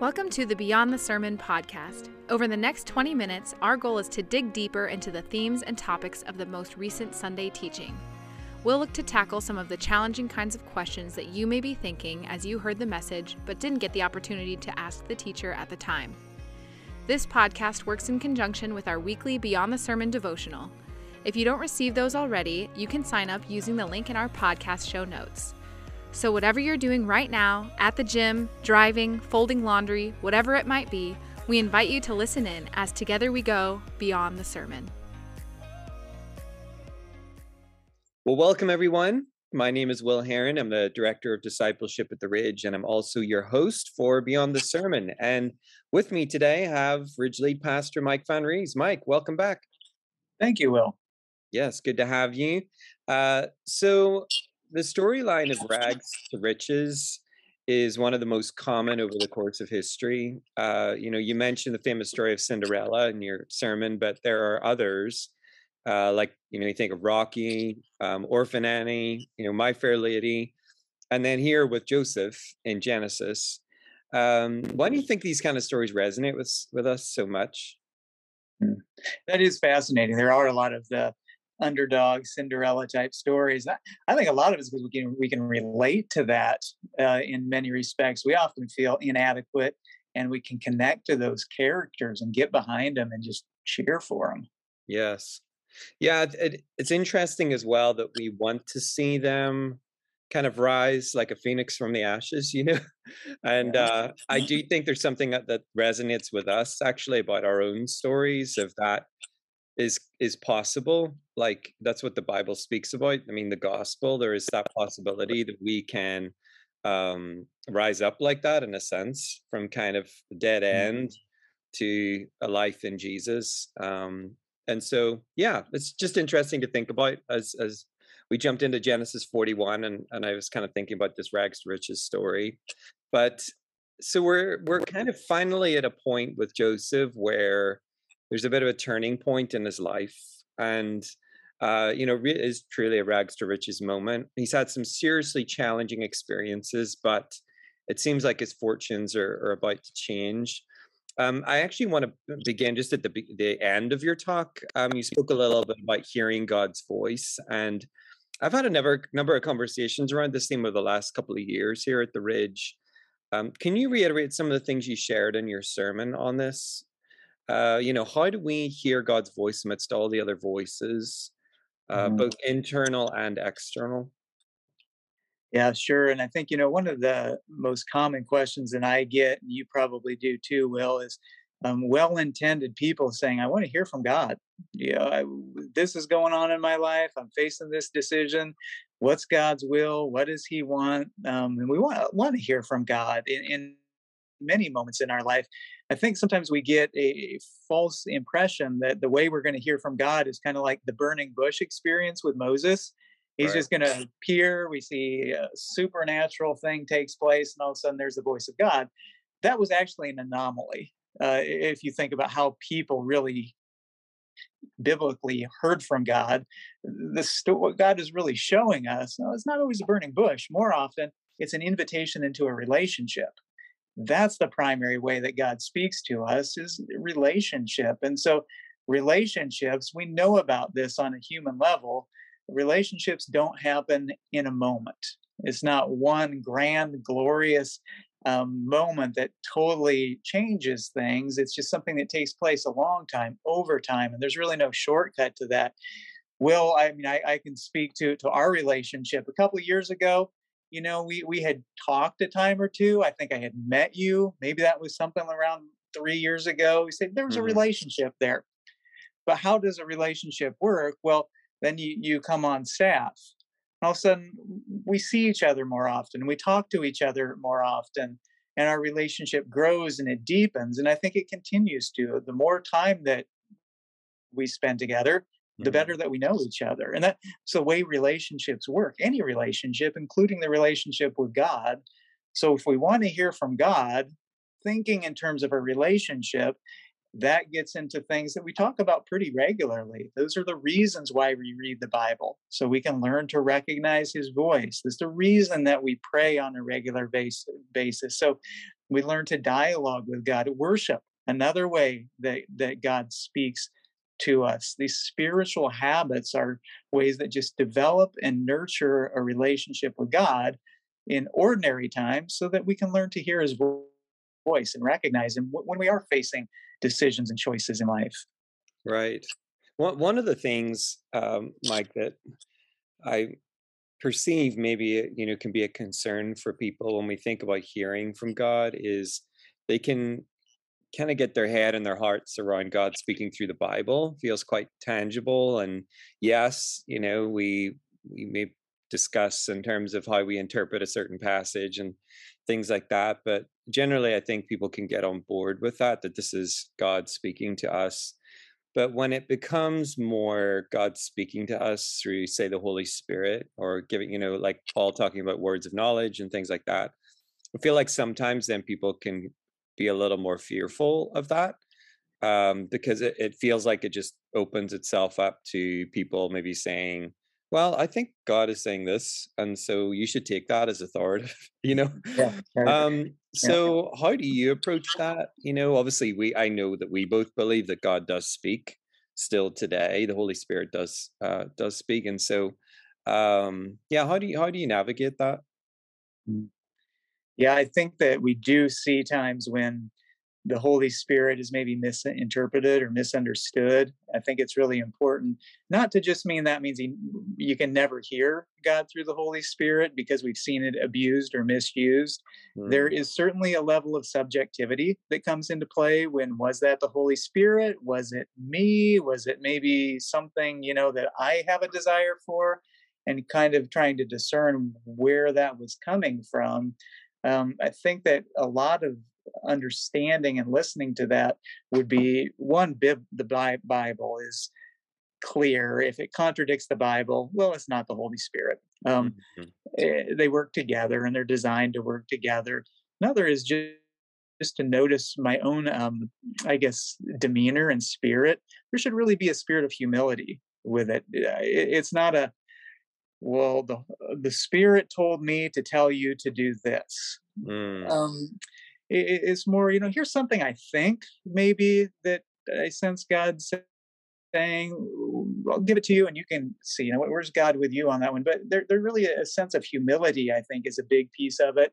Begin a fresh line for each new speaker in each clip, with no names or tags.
Welcome to the Beyond the Sermon podcast. Over the next 20 minutes, our goal is to dig deeper into the themes and topics of the most recent Sunday teaching. We'll look to tackle some of the challenging kinds of questions that you may be thinking as you heard the message but didn't get the opportunity to ask the teacher at the time. This podcast works in conjunction with our weekly Beyond the Sermon devotional. If you don't receive those already, you can sign up using the link in our podcast show notes. So, whatever you're doing right now, at the gym, driving, folding laundry, whatever it might be, we invite you to listen in as together we go beyond the sermon.
Well, welcome everyone. My name is Will Heron. I'm the Director of Discipleship at the Ridge, and I'm also your host for Beyond the Sermon. And with me today, I have Ridge Lead Pastor Mike Van Rees. Mike, welcome back.
Thank you, Will.
Yes, good to have you. Uh, so, the storyline of rags to riches is one of the most common over the course of history. Uh, you know, you mentioned the famous story of Cinderella in your sermon, but there are others. Uh, like you know, you think of Rocky, um, Orphan Annie, you know, My Fair Lady, and then here with Joseph in Genesis. Um, why do you think these kind of stories resonate with with us so much?
Hmm. That is fascinating. There are a lot of the underdog Cinderella type stories. I, I, think a lot of it is because we can we can relate to that uh, in many respects. We often feel inadequate, and we can connect to those characters and get behind them and just cheer for them.
Yes, yeah, it, it's interesting as well that we want to see them kind of rise like a phoenix from the ashes, you know. and uh, I do think there's something that, that resonates with us actually about our own stories of that is is possible like that's what the bible speaks about i mean the gospel there is that possibility that we can um rise up like that in a sense from kind of dead mm-hmm. end to a life in jesus um and so yeah it's just interesting to think about as as we jumped into genesis 41 and and i was kind of thinking about this rags to riches story but so we're we're kind of finally at a point with joseph where there's a bit of a turning point in his life and uh, you know is truly a rags to riches moment he's had some seriously challenging experiences but it seems like his fortunes are, are about to change um, I actually want to begin just at the the end of your talk. Um, you spoke a little bit about hearing God's voice, and I've had a number number of conversations around this theme over the last couple of years here at the Ridge. Um, can you reiterate some of the things you shared in your sermon on this? Uh, you know, how do we hear God's voice amidst all the other voices, uh, mm-hmm. both internal and external?
Yeah, sure. And I think, you know, one of the most common questions that I get, and you probably do too, Will, is um, well intended people saying, I want to hear from God. You know, I, this is going on in my life. I'm facing this decision. What's God's will? What does He want? Um, and we want, want to hear from God in, in many moments in our life. I think sometimes we get a false impression that the way we're going to hear from God is kind of like the burning bush experience with Moses. He's right. just going to appear. We see a supernatural thing takes place, and all of a sudden there's the voice of God. That was actually an anomaly. Uh, if you think about how people really biblically heard from God, the what God is really showing us, no, it's not always a burning bush. More often, it's an invitation into a relationship that's the primary way that God speaks to us is relationship. And so relationships, we know about this on a human level. Relationships don't happen in a moment. It's not one grand, glorious um, moment that totally changes things. It's just something that takes place a long time, over time, and there's really no shortcut to that. Will, I mean, I, I can speak to to our relationship. A couple years ago, you know, we we had talked a time or two. I think I had met you. Maybe that was something around three years ago. We said there was mm-hmm. a relationship there. But how does a relationship work? Well, then you you come on staff. And All of a sudden, we see each other more often. We talk to each other more often, and our relationship grows and it deepens. And I think it continues to. The more time that we spend together, the mm-hmm. better that we know each other. And that's the way relationships work, any relationship, including the relationship with God. So if we want to hear from God, thinking in terms of a relationship, that gets into things that we talk about pretty regularly. Those are the reasons why we read the Bible, so we can learn to recognize His voice. There's the reason that we pray on a regular basis. So We learn to dialogue with God, worship, another way that, that God speaks to us. These spiritual habits are ways that just develop and nurture a relationship with God in ordinary times so that we can learn to hear his voice and recognize him when we are facing decisions and choices in life.
Right. One, of the things, um, Mike, that I perceive maybe you know can be a concern for people when we think about hearing from God is they can kind of get their head and their hearts around God speaking through the Bible. Feels quite tangible, and yes, you know we we may discuss in terms of how we interpret a certain passage and things like that. But generally, I think people can get on board with that. That this is God speaking to us. But when it becomes more God speaking to us through, say, the Holy Spirit, or giving, you know, like Paul talking about words of knowledge and things like that, I feel like sometimes then people can be a little more fearful of that um, because it, it feels like it just opens itself up to people maybe saying, well, I think God is saying this, and so you should take that as authoritative, you know. Yeah, um, so yeah. how do you approach that? You know, obviously we I know that we both believe that God does speak still today. The Holy Spirit does uh, does speak, and so um, yeah, how do you how do you navigate that?
Yeah, I think that we do see times when the Holy Spirit is maybe misinterpreted or misunderstood. I think it's really important not to just mean that means he, you can never hear God through the Holy Spirit because we've seen it abused or misused. Mm. There is certainly a level of subjectivity that comes into play when was that the Holy Spirit? Was it me? Was it maybe something, you know, that I have a desire for? And kind of trying to discern where that was coming from. Um, I think that a lot of understanding and listening to that would be one bib the bible is clear. If it contradicts the bible well it's not the holy spirit. Um, mm-hmm. they work together and they're designed to work together. Another is just just to notice my own um, i guess demeanor and spirit. There should really be a spirit of humility with it. It's not a well the the spirit told me to tell you to do this. Mm. um, it's more you know here's something i think maybe that i sense god saying i'll give it to you and you can see. You know where's god with you on that one? But there, there really a sense of humility i think is a big piece of it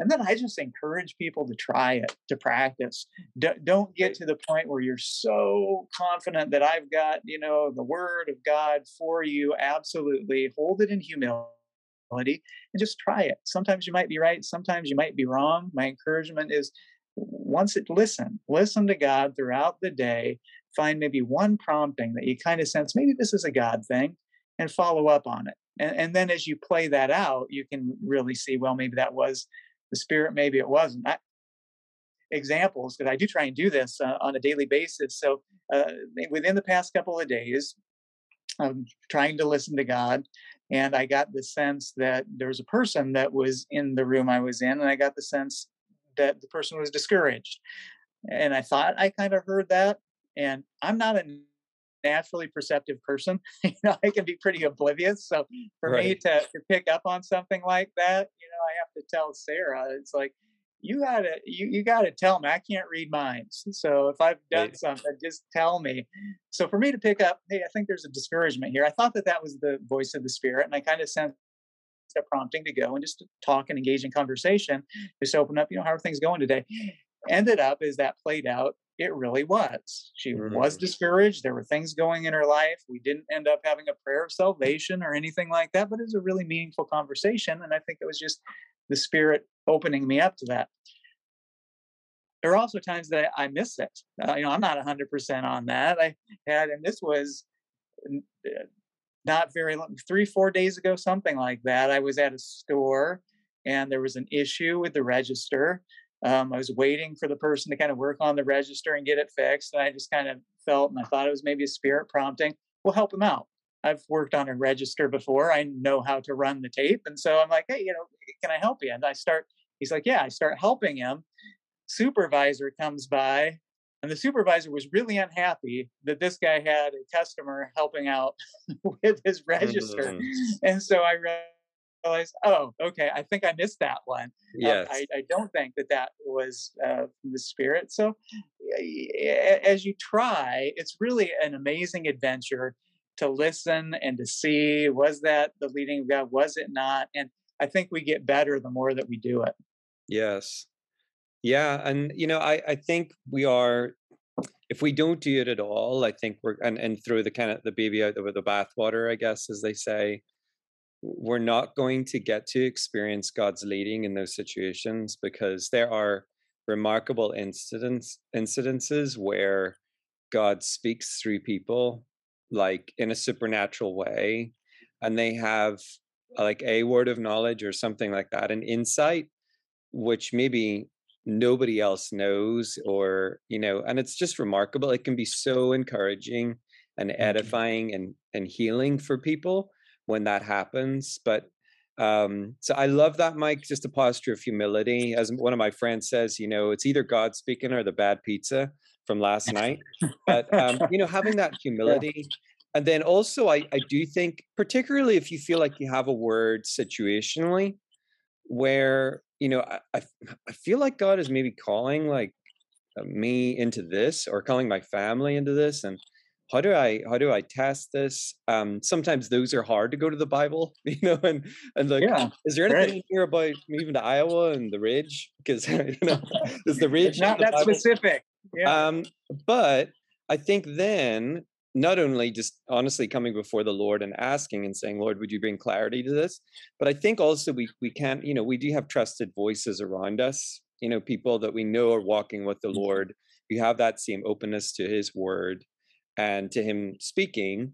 and then i just encourage people to try it to practice D- don't get to the point where you're so confident that i've got you know the word of god for you absolutely hold it in humility and just try it. Sometimes you might be right, sometimes you might be wrong. My encouragement is once it listen, listen to God throughout the day, find maybe one prompting that you kind of sense maybe this is a God thing and follow up on it. And, and then as you play that out, you can really see, well, maybe that was the spirit, maybe it wasn't. I, examples because I do try and do this uh, on a daily basis. So uh, within the past couple of days, I'm trying to listen to God, and I got the sense that there was a person that was in the room I was in, and I got the sense that the person was discouraged. And I thought I kind of heard that. And I'm not a naturally perceptive person. you know, I can be pretty oblivious. So for right. me to, to pick up on something like that, you know, I have to tell Sarah, it's like, you gotta you, you gotta tell me i can't read minds so if i've done right. something just tell me so for me to pick up hey i think there's a discouragement here i thought that that was the voice of the spirit and i kind of sensed a prompting to go and just talk and engage in conversation just open up you know how are things going today ended up as that played out it really was she mm-hmm. was discouraged there were things going in her life we didn't end up having a prayer of salvation or anything like that but it was a really meaningful conversation and i think it was just the spirit opening me up to that. There are also times that I miss it. Uh, you know, I'm not 100% on that. I had, and this was uh, not very long, three, four days ago, something like that. I was at a store and there was an issue with the register. Um, I was waiting for the person to kind of work on the register and get it fixed. And I just kind of felt and I thought it was maybe a spirit prompting. We'll help him out. I've worked on a register before. I know how to run the tape. And so I'm like, hey, you know, can I help you? And I start, he's like, yeah, I start helping him. Supervisor comes by, and the supervisor was really unhappy that this guy had a customer helping out with his register. Mm-hmm. And so I realize, oh, okay, I think I missed that one.
Yes.
Um, I, I, don't think that that was uh, from the Spirit. So, as you try, it's really an amazing adventure to listen and to see was that the leading of God, was it not? And I think we get better the more that we do it.
Yes. Yeah. And, you know, I, I think we are if we don't do it at all, I think we're and, and throw the kind of the baby out with the bathwater, I guess, as they say, we're not going to get to experience God's leading in those situations because there are remarkable incidents incidences where God speaks through people like in a supernatural way and they have like a word of knowledge or something like that an insight which maybe nobody else knows or you know and it's just remarkable. It can be so encouraging and edifying and and healing for people when that happens but um so i love that mike just a posture of humility as one of my friends says you know it's either god speaking or the bad pizza from last night but um you know having that humility and then also i i do think particularly if you feel like you have a word situationally where you know, I, I feel like God is maybe calling like uh, me into this or calling my family into this. And how do I, how do I test this? Um, sometimes those are hard to go to the Bible, you know, and, and like, yeah, is there anything right. here about moving to Iowa and the ridge? Because, you know, is the ridge
not that Bible? specific.
Yeah. Um, but I think then not only just honestly coming before the Lord and asking and saying, Lord, would you bring clarity to this? But I think also we we can't, you know, we do have trusted voices around us, you know, people that we know are walking with the mm-hmm. Lord. We have that same openness to his word and to him speaking.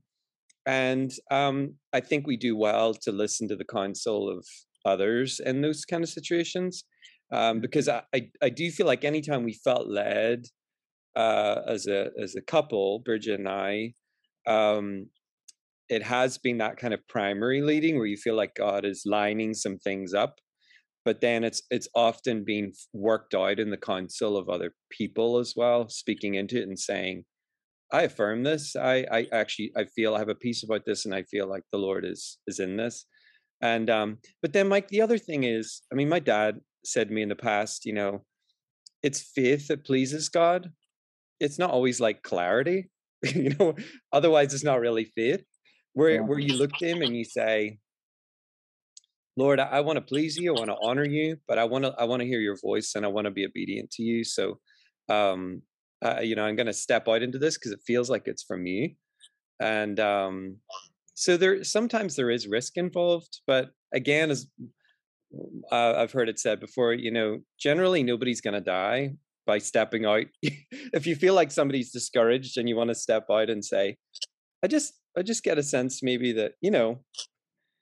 And um, I think we do well to listen to the counsel of others in those kind of situations. Um, because I, I, I do feel like anytime we felt led uh, as a as a couple, Bridget and I, um, it has been that kind of primary leading where you feel like God is lining some things up, but then it's it's often being worked out in the counsel of other people as well, speaking into it and saying, "I affirm this. I I actually I feel I have a peace about this, and I feel like the Lord is is in this." And um, but then Mike, the other thing is, I mean, my dad said to me in the past, you know, it's faith that pleases God it's not always like clarity you know otherwise it's not really faith where yeah. where you look to him and you say lord i, I want to please you i want to honor you but i want to i want to hear your voice and i want to be obedient to you so um uh, you know i'm going to step out into this because it feels like it's from you and um so there sometimes there is risk involved but again as uh, i've heard it said before you know generally nobody's going to die by stepping out. if you feel like somebody's discouraged and you want to step out and say, I just I just get a sense maybe that, you know,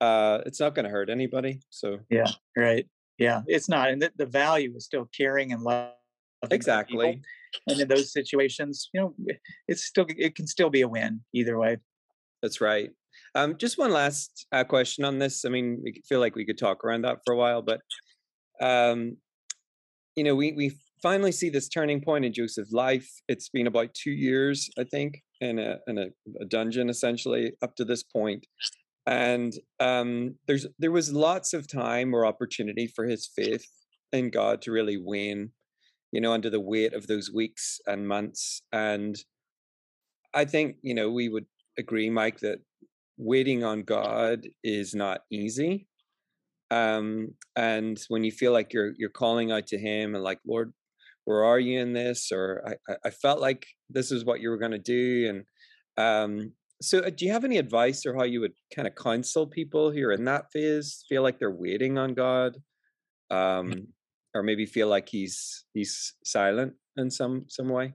uh it's not going to hurt anybody. So
Yeah, right. Yeah, it's not and the, the value is still caring and love.
Exactly.
And in those situations, you know, it's still it can still be a win either way.
That's right. Um, just one last uh, question on this. I mean, we feel like we could talk around that for a while, but um, you know, we we finally see this turning point in Joseph's life. It's been about two years, I think, in a in a, a dungeon essentially up to this. And um, there's there was lots of time or opportunity for his faith in God to really wane, you know, under the weight of those weeks and months. And I think, you know, we would agree, Mike, that waiting on God is not easy um and when you feel like you're you're calling out to him and like lord where are you in this or i i felt like this is what you were going to do and um so uh, do you have any advice or how you would kind of counsel people who are in that phase feel like they're waiting on god mm. um or maybe feel like he's he's silent in some some way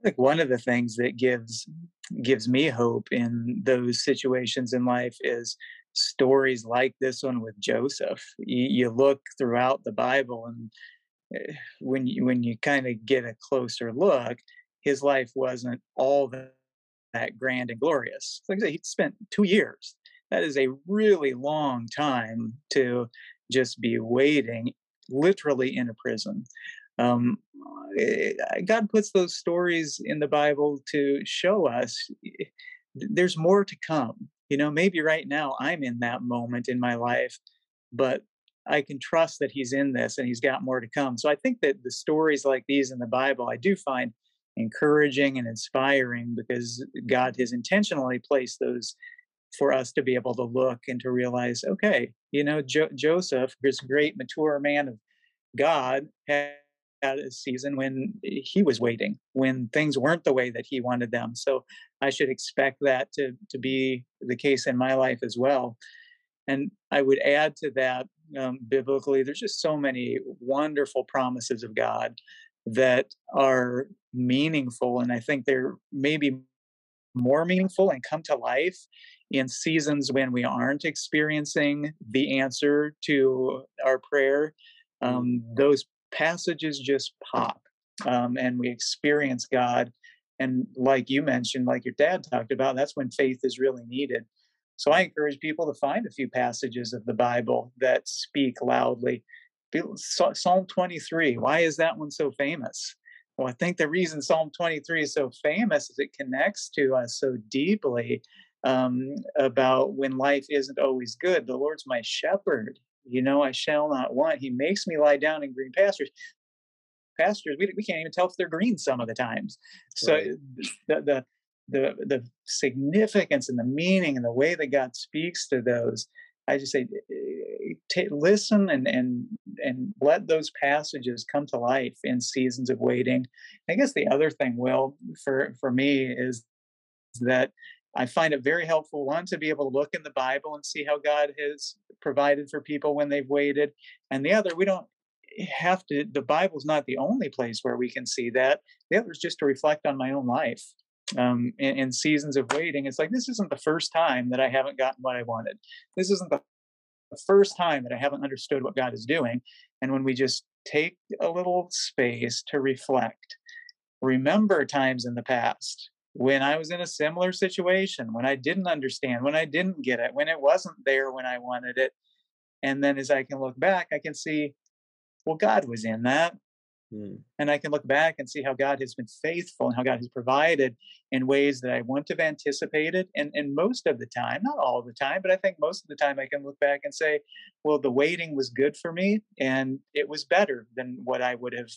I think one of the things that gives gives me hope in those situations in life is stories like this one with Joseph. You, you look throughout the Bible, and Eh, when you when you kind of get a closer look, his life wasn't all that, that grand and glorious. Like I said, he spent two years. That is a really long time to just be waiting, literally in a prison. Um, eh, God puts those stories in the Bible to show us eh, there's more to come. you know, maybe right now I'm in that moment in my life, but I can trust that he's in this and he's got more to come. So I think that the stories like these in the Bible, I do find encouraging and inspiring because God has intentionally placed those for us to be able to look and to realize, okay, you know, jo- Joseph, this great mature man of God, had a season when he was waiting, when things weren't the way that he wanted them. So I should expect that to to be the case in my life as well. And I would add to that, um, biblically, there's just so many wonderful promises of God that are meaningful, and I think they're maybe more meaningful and come to life in seasons when we aren't experiencing the answer to our prayer. Um, those passages just pop um, and we experience God. And like you mentioned, like your dad talked about, that's when faith is really needed. So I encourage people to find a few passages of the Bible that speak loudly. Psalm 23, why is that one so famous? Well, I think the reason Psalm 23 is so famous is it connects to us so deeply um, about when life isn't always good. The Lord's my shepherd. You know, I shall not want. He makes me lie down in green pastures. Pastures, we, we can't even tell if they're green some of the times. So right. the, the the the significance and the meaning and the way that God speaks to those, I just say, eh, t- listen and and and let those passages come to life in seasons of waiting. I guess the other thing, Will, for for me is that I find it very helpful, one, to be able to look in the Bible and see how God has provided for people when they've waited. And the other, we don't have to, the Bible's not the only place where we can see that. The other is just to reflect on my own life. Um, in, in seasons of waiting, it's like this isn't the first time that I haven't gotten what I wanted. This isn't the first time that I haven't understood what God is doing. And when we just take a little space to reflect, remember times in the past when I was in a similar situation, when I didn't understand, when I didn't get it, when it wasn't there when I wanted it. And then as I can look back, I can see, well, God was in that. Hmm. And I can look back and see how God has been faithful and how God has provided in ways that I wouldn't have anticipated. And, and most of the time, not all the time, but I think most of the time I can look back and say, well, the waiting was good for me and it was better than what I would have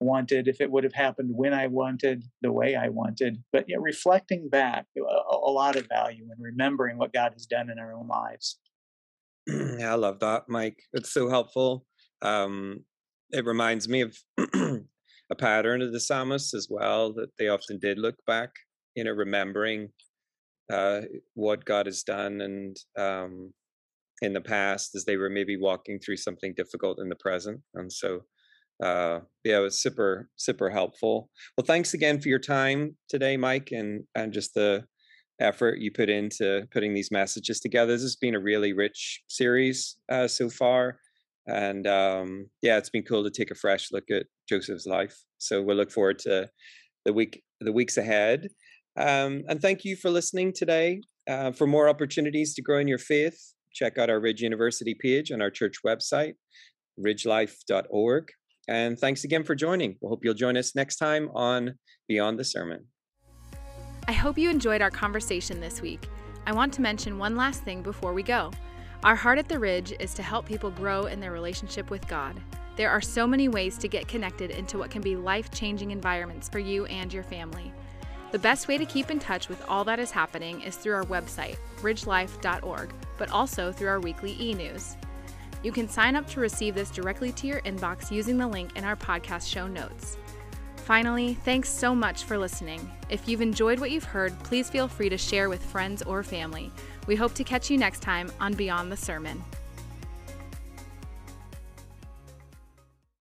wanted, if it would have happened when I wanted, the way I wanted. But yeah, reflecting back, a, a lot of value and remembering what God has done in our own lives.
Yeah, I love that, Mike. It's so helpful. Um, it reminds me of a pattern of the psalmists as well that they often did look back, you know, remembering uh, what God has done and um, in the past as they were maybe walking through something difficult in the present. And so uh, yeah, it was super, super helpful. Well, thanks again for your time today, Mike, and and just the effort you put into putting these messages together. This has been a really rich series uh, so far, and um, yeah, it's been cool to take a fresh look at Joseph's life. So we'll look forward to the week, the weeks ahead. Um, and thank you for listening today. Uh, for more opportunities to grow in your faith, check out our Ridge University page on our church website, ridgelife.org. And thanks again for joining. We hope you'll join us next time on Beyond the Sermon.
I hope you enjoyed our conversation this week. I want to mention one last thing before we go. Our heart at the Ridge is to help people grow in their relationship with God. There are so many ways to get connected into what can be life changing environments for you and your family. The best way to keep in touch with all that is happening is through our website, ridgelife.org, but also through our weekly e news. You can sign up to receive this directly to your inbox using the link in our podcast show notes. Finally, thanks so much for listening. If you've enjoyed what you've heard, please feel free to share with friends or family. We hope to catch you next time on Beyond the Sermon.